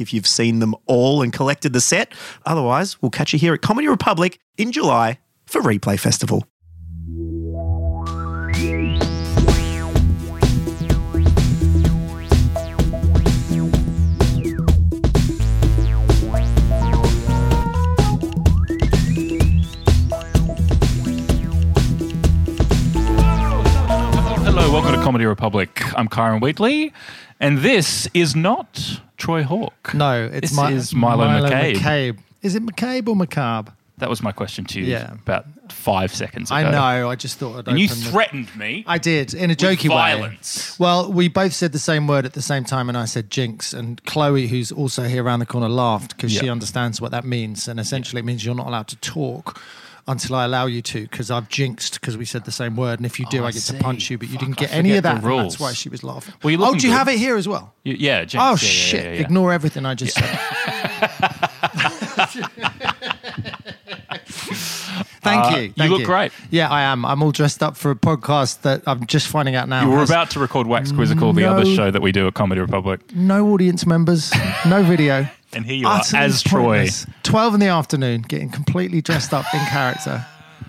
if you've seen them all and collected the set. Otherwise, we'll catch you here at Comedy Republic in July for Replay Festival. Hello, welcome to Comedy Republic. I'm Kyran Wheatley, and this is not Troy Hawk. No, it's this Mi- is Milo, McCabe. McCabe. Is it McCabe or McCabe? That was my question to you Yeah. about five seconds ago. I know. I just thought I'd And you open the- threatened me. I did in a jokey violence. way. Well, we both said the same word at the same time, and I said jinx. And Chloe, who's also here around the corner, laughed because she understands what that means. And essentially, it means you're not allowed to talk until I allow you to because I've jinxed because we said the same word. And if you do, Oh, I I get see. to punch you, but you Fuck, didn't get any of that. rules. That's why she was laughing. Well, oh, do you good. have it here as well? You- yeah, Jinx. Oh Yeah, shit! yeah, yeah. Ignore everything I just said. Thank Uh, you. you thank look great. Yeah, I am. I'm all dressed up for a podcast that I'm just finding out now. You were about to record Wax Quizzical, the other show that we do at Comedy Republic, no audience members, no video. and here you are as Troy. Twelve in the afternoon, getting completely dressed up in character.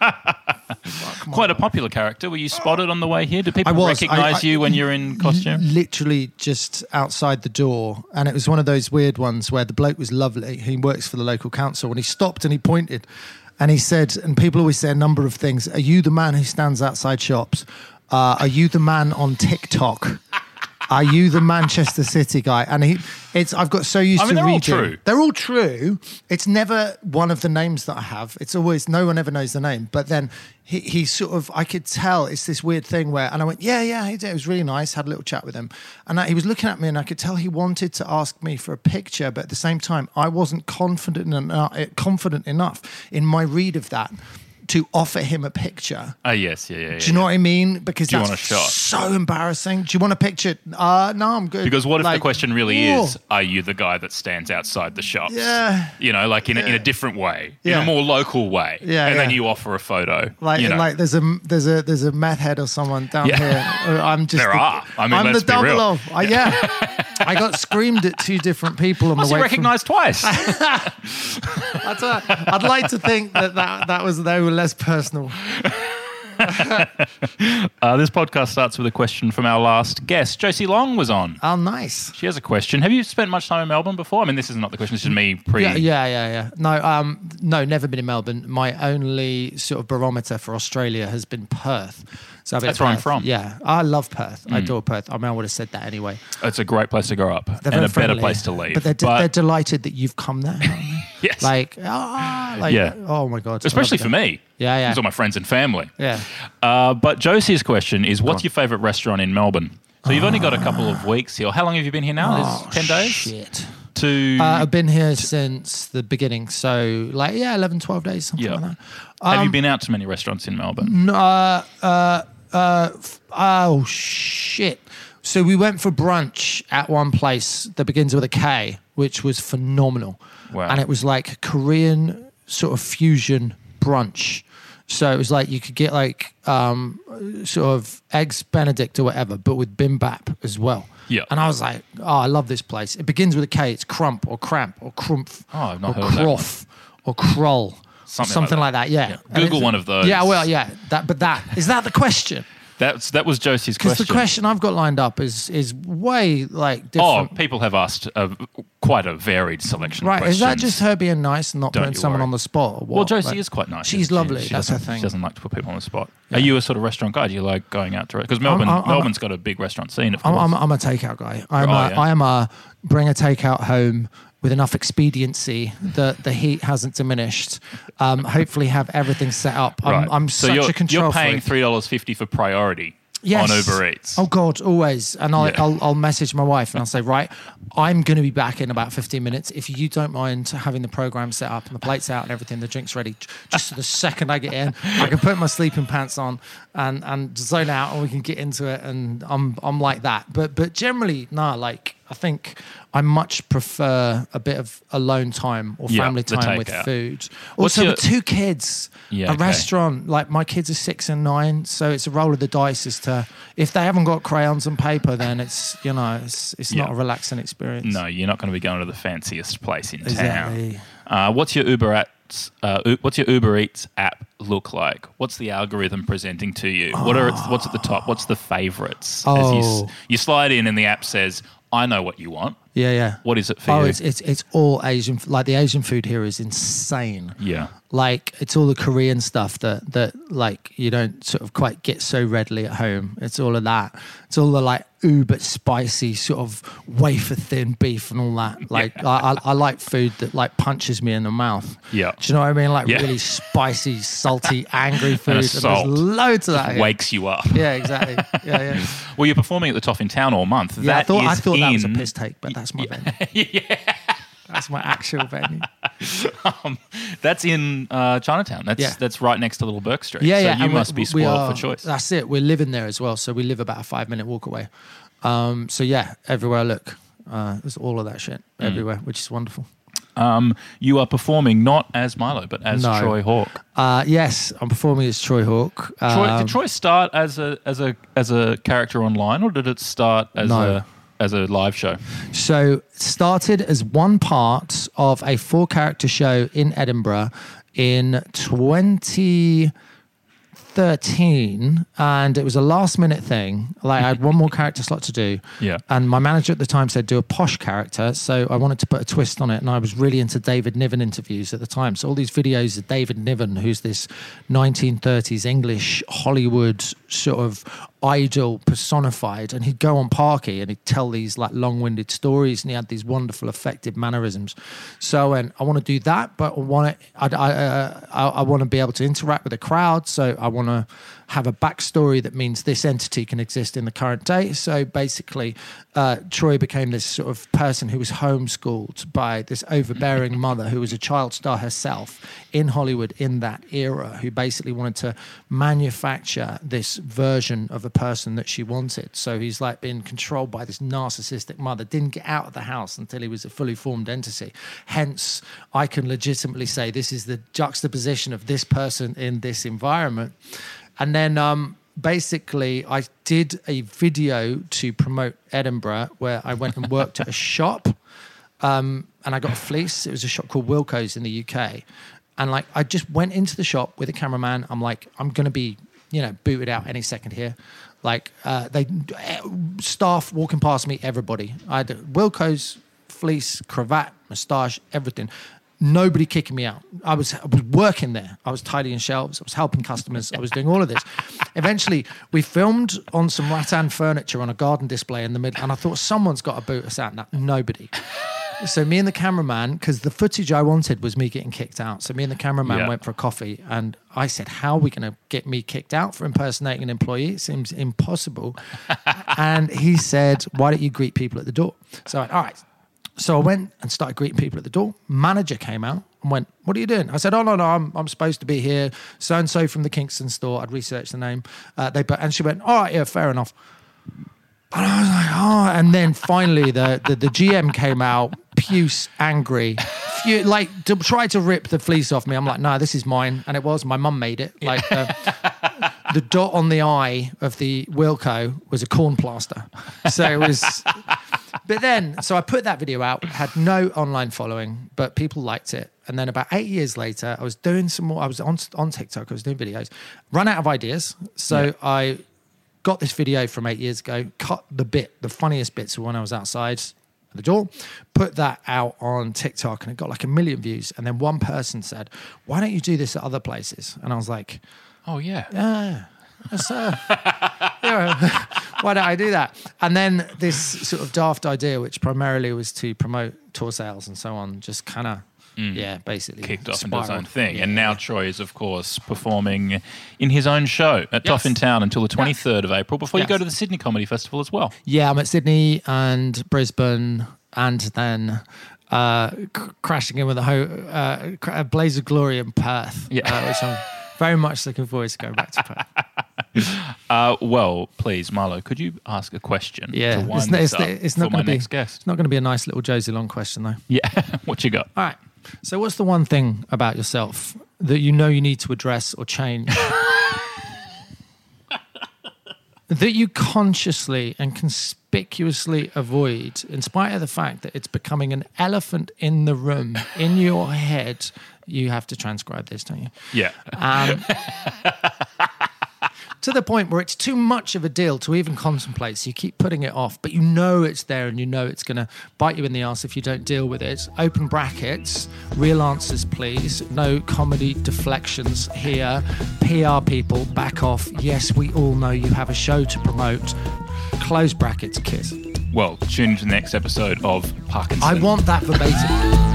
Quite a popular character. Were you spotted on the way here? Do people was. recognize I- I- you when you're in costume? Literally just outside the door, and it was one of those weird ones where the bloke was lovely. He works for the local council, and he stopped and he pointed, and he said, and people always say a number of things. Are you the man who stands outside shops? Uh, are you the man on TikTok? Are you the Manchester City guy? And he, it's I've got so used I mean, to they're all reading. true. They're all true. It's never one of the names that I have. It's always no one ever knows the name. But then he, he sort of I could tell it's this weird thing where and I went yeah yeah he did. it was really nice. Had a little chat with him and I, he was looking at me and I could tell he wanted to ask me for a picture, but at the same time I wasn't confident enough confident enough in my read of that to offer him a picture. Oh, yes. Yeah, yeah, yeah. Do you know what I mean? Because Do you that's want a shot? so embarrassing. Do you want a picture? Uh, no, I'm good. Because what if the question really whoa. is, are you the guy that stands outside the shops? Yeah. You know, like in, a, in a different way, in a more local way. Yeah, And then you offer a photo. Like, you know. like there's a there's a there's a meth head or someone down Yeah. here. I'm just There the, are. I mean, I'm let's the be double real. of. I, yeah, I got screamed at two different people on Was the he way. recognised twice? From, I'd, uh, I'd like to think that, that that was they were less personal. uh, this podcast starts with a question from our last guest. Josie Long was on. Oh, nice. She has a question. Have you spent much time in Melbourne before? I mean, this is not the question. This is me pre. Yeah, yeah, yeah, yeah. No, um, no, never been in Melbourne. My only sort of barometer for Australia has been Perth. So I've been That's where I'm from. Yeah, I love Perth. I adore Perth. I mean, I would have said that anyway. It's a great place to grow up They're and a better place to leave. But they're, de- they're delighted that you've come there. yes, like, ah, like, Yeah. oh my god, especially for me. Yeah, yeah. These are my friends and family. Yeah. Uh, but Josie's question is, what's your favourite restaurant in Melbourne? So you've only got a couple of weeks here. How long have you been here now? Oh, Is ten days? Shit. To Uh, I've been here since the beginning, so like yeah, 11, 12 days, something Yeah. like that. have you um, been out to many restaurants in Melbourne? No, uh, uh, uh, f- oh shit. So we went for brunch at one place that begins with a K, which was phenomenal. Wow. And it was like Korean sort of fusion brunch. So it was like you could get like um, sort of eggs Benedict or whatever, but with bimbap as well. Yeah. And I was like, oh, I love this place. It begins with a K. It's crump or cramp or crumpf Oh, I've not or heard croff or krull. Something Something, like like, that. that. Yeah. Yeah. Google one of those. Yeah, well, yeah. That, but that is that the question? That's that was Josie's question. Because the question I've got lined up is is way like different. Oh, people have asked uh, quite a varied selection. Right, is that just her being nice and not Don't putting someone worry. on the spot? Well, Josie Like- is quite nice. She's lovely. She, That's her thing. She doesn't like to put people on the spot. Are you a sort of restaurant guy? Do you like going out to because Melbourne? I'm- I'm- Melbourne's got a big restaurant scene. Of I'm, course. I'm, I'm a takeout guy. I'm Oh, a, yeah. I am a bring a takeout home with enough expediency that the heat hasn't diminished. Um, hopefully, have everything set up. I'm, right. I'm so such you're, a control You're paying three dollars fifty for priority Yes. on Uber Eats. Oh God, always. And I'll, Yeah. I'll, I'll message my wife and I'll say, right, I'm going to be back in about 15 minutes. If you don't mind having the program set up and the plates out and everything, the drinks ready, just the second I get in, I can put my sleeping pants on and, and zone out and we can get into it. And I'm, I'm like that. But, but generally, nah, like, I think I much prefer a bit of alone time or family time with takeout. food. What's Also, your- with two kids, Yeah, a okay. restaurant, like my kids are six and nine, so it's a roll of the dice as to if they haven't got crayons and paper, then it's you know it's it's not a relaxing experience. No, you're not going to be going to the fanciest place in Exactly. town. Uh, what's your Uber Eats? Uh, what's your Uber Eats app look like? What's the algorithm presenting to you? What are its, what's at the top? What's the favorites? As you, Oh. you slide in and the app says, "I know what you want." Yeah, yeah. What is it for Oh, you? it's it's it's all Asian. Like the Asian food here is insane. yeah, Like it's all the Korean stuff that that like you don't sort of quite get so readily at home. It's all of that. It's all the like uber spicy sort of wafer thin beef and all that. Like I, I, I like food that like punches me in the mouth. Yeah. Do you know what I mean? Like Yeah. really spicy, salty, angry food. And And, there's loads of that. here. wakes you up. Yeah, exactly. Yeah, yeah. Well, you're performing at the Toff in Town all month. Yeah, I That thought I thought that was a piss take, but that's my venue. yeah. That's my actual venue. Um, that's in uh, Chinatown. That's Yeah. that's right next to Little Bourke Street. Yeah, so yeah. you and we- must be spoiled are- for choice. That's it. We're living there as well, so we live about a five minute walk away. Um, so yeah, everywhere I look, uh, there's all of that shit Mm. everywhere, which is wonderful. Um, you are performing not as Milo, but as No. Troy Hawk. Uh, yes, I'm performing as Troy Hawk. Troy, Um, did Troy start as a as a as a character online, or did it start as No. a as a live show? So started as one part of a four character show in Edinburgh in 2013 and it was a last minute thing like i had one more character slot to do Yeah. and my manager at the time said do a posh character so i wanted to put a twist on it and i was really into david niven interviews at the time so all these videos of david niven who's this 1930s english hollywood sort of idol personified and he'd go on parky and he'd tell these like long-winded stories and he had these wonderful effective mannerisms. So and I want to do that but I want to I, I, uh, I, I want to be able to interact with the crowd so I want to have a backstory that means this entity can exist in the current day. So basically uh, Troy became this sort of person who was homeschooled by this overbearing mother who was a child star herself in Hollywood in that era who basically wanted to manufacture this version of a person that she wanted. So he's like being controlled by this narcissistic mother, didn't get out of the house until he was a fully formed entity. Hence, I can legitimately say this is the juxtaposition of this person in this environment. And then um, basically, I did a video to promote Edinburgh where I went and worked at a shop um, and I got a fleece. It was a shop called Wilko's in the UK. And like, I just went into the shop with a cameraman. I'm like, I'm going to be, you know, booted out any second here. Like, uh, they, staff walking past me, everybody. I had Wilko's fleece, cravat, moustache, everything. Nobody kicking me out. I was, I was working there. I was tidying shelves. I was helping customers. I was doing all of this. Eventually, we filmed on some rattan furniture on a garden display in the middle, and I thought someone's got to boot us out. No, nobody. So me and the cameraman, because the footage I wanted was me getting kicked out. So me and the cameraman Yeah. went for a coffee, and I said, "How are we going to get me kicked out for impersonating an employee? It seems impossible." and he said, "Why don't you greet people at the door?" So I went, "All right." So I went and started greeting people at the door. Manager came out and went, "What are you doing?" I said, "Oh no, no, I'm I'm supposed to be here. So and so from the Kingston store. I'd researched the name. Uh, they but and she went, "All right, yeah, fair enough." And I was like, oh, and then finally the, the, the GM came out, puce, angry, fu- like to try to rip the fleece off me. I'm like, no, this is mine. And it was, my mum made it. Like uh, the dot on the eye of the Wilko was a corn plaster. So it was, but then, so I put that video out, had no online following, but people liked it. And then about eight years later, I was doing some more, I was on, on TikTok, I was doing videos, run out of ideas. So Yeah. I got this video from eight years ago, cut the bit, the funniest bits of when I was outside, the door. Put that out on TikTok and it got like a million views. And then one person said, "Why don't you do this at other places?" And I was like, Oh yeah. "Yeah." yeah, why don't I do that? And then this sort of daft idea, which primarily was to promote tour sales and so on, just kind of, yeah, basically Mm. Kicked off into his own thing, Yeah, and now yeah. Troy is, of course, performing in his own show at Yes. Toff in Town until the twenty third of April. Before you go to the Sydney Comedy Festival as well. Yeah, I'm at Sydney and Brisbane, and then uh, cr- crashing in with a, ho- uh, a blaze of glory in Perth, Yeah. uh, which I'm very much looking forward to going back to Perth. Uh, well, please, Marlo, could you ask a question Yeah, it's, it's, it's not going to be? It's not going to be a nice little Josie Long question though. Yeah, what you got? All right. So, what's the one thing about yourself that you know you need to address or change? that you consciously and conspicuously avoid, in spite of the fact that it's becoming an elephant in the room, in your head. You have to transcribe this, don't you? Yeah, Um, to the point where it's too much of a deal to even contemplate. So you keep putting it off, but you know it's there and you know it's going to bite you in the ass if you don't deal with it. Open brackets, real answers, please. No comedy deflections here. PR people, back off. Yes, we all know you have a show to promote. Close brackets, kiss. well, tune into the next episode of Parkinson. I want that verbatim.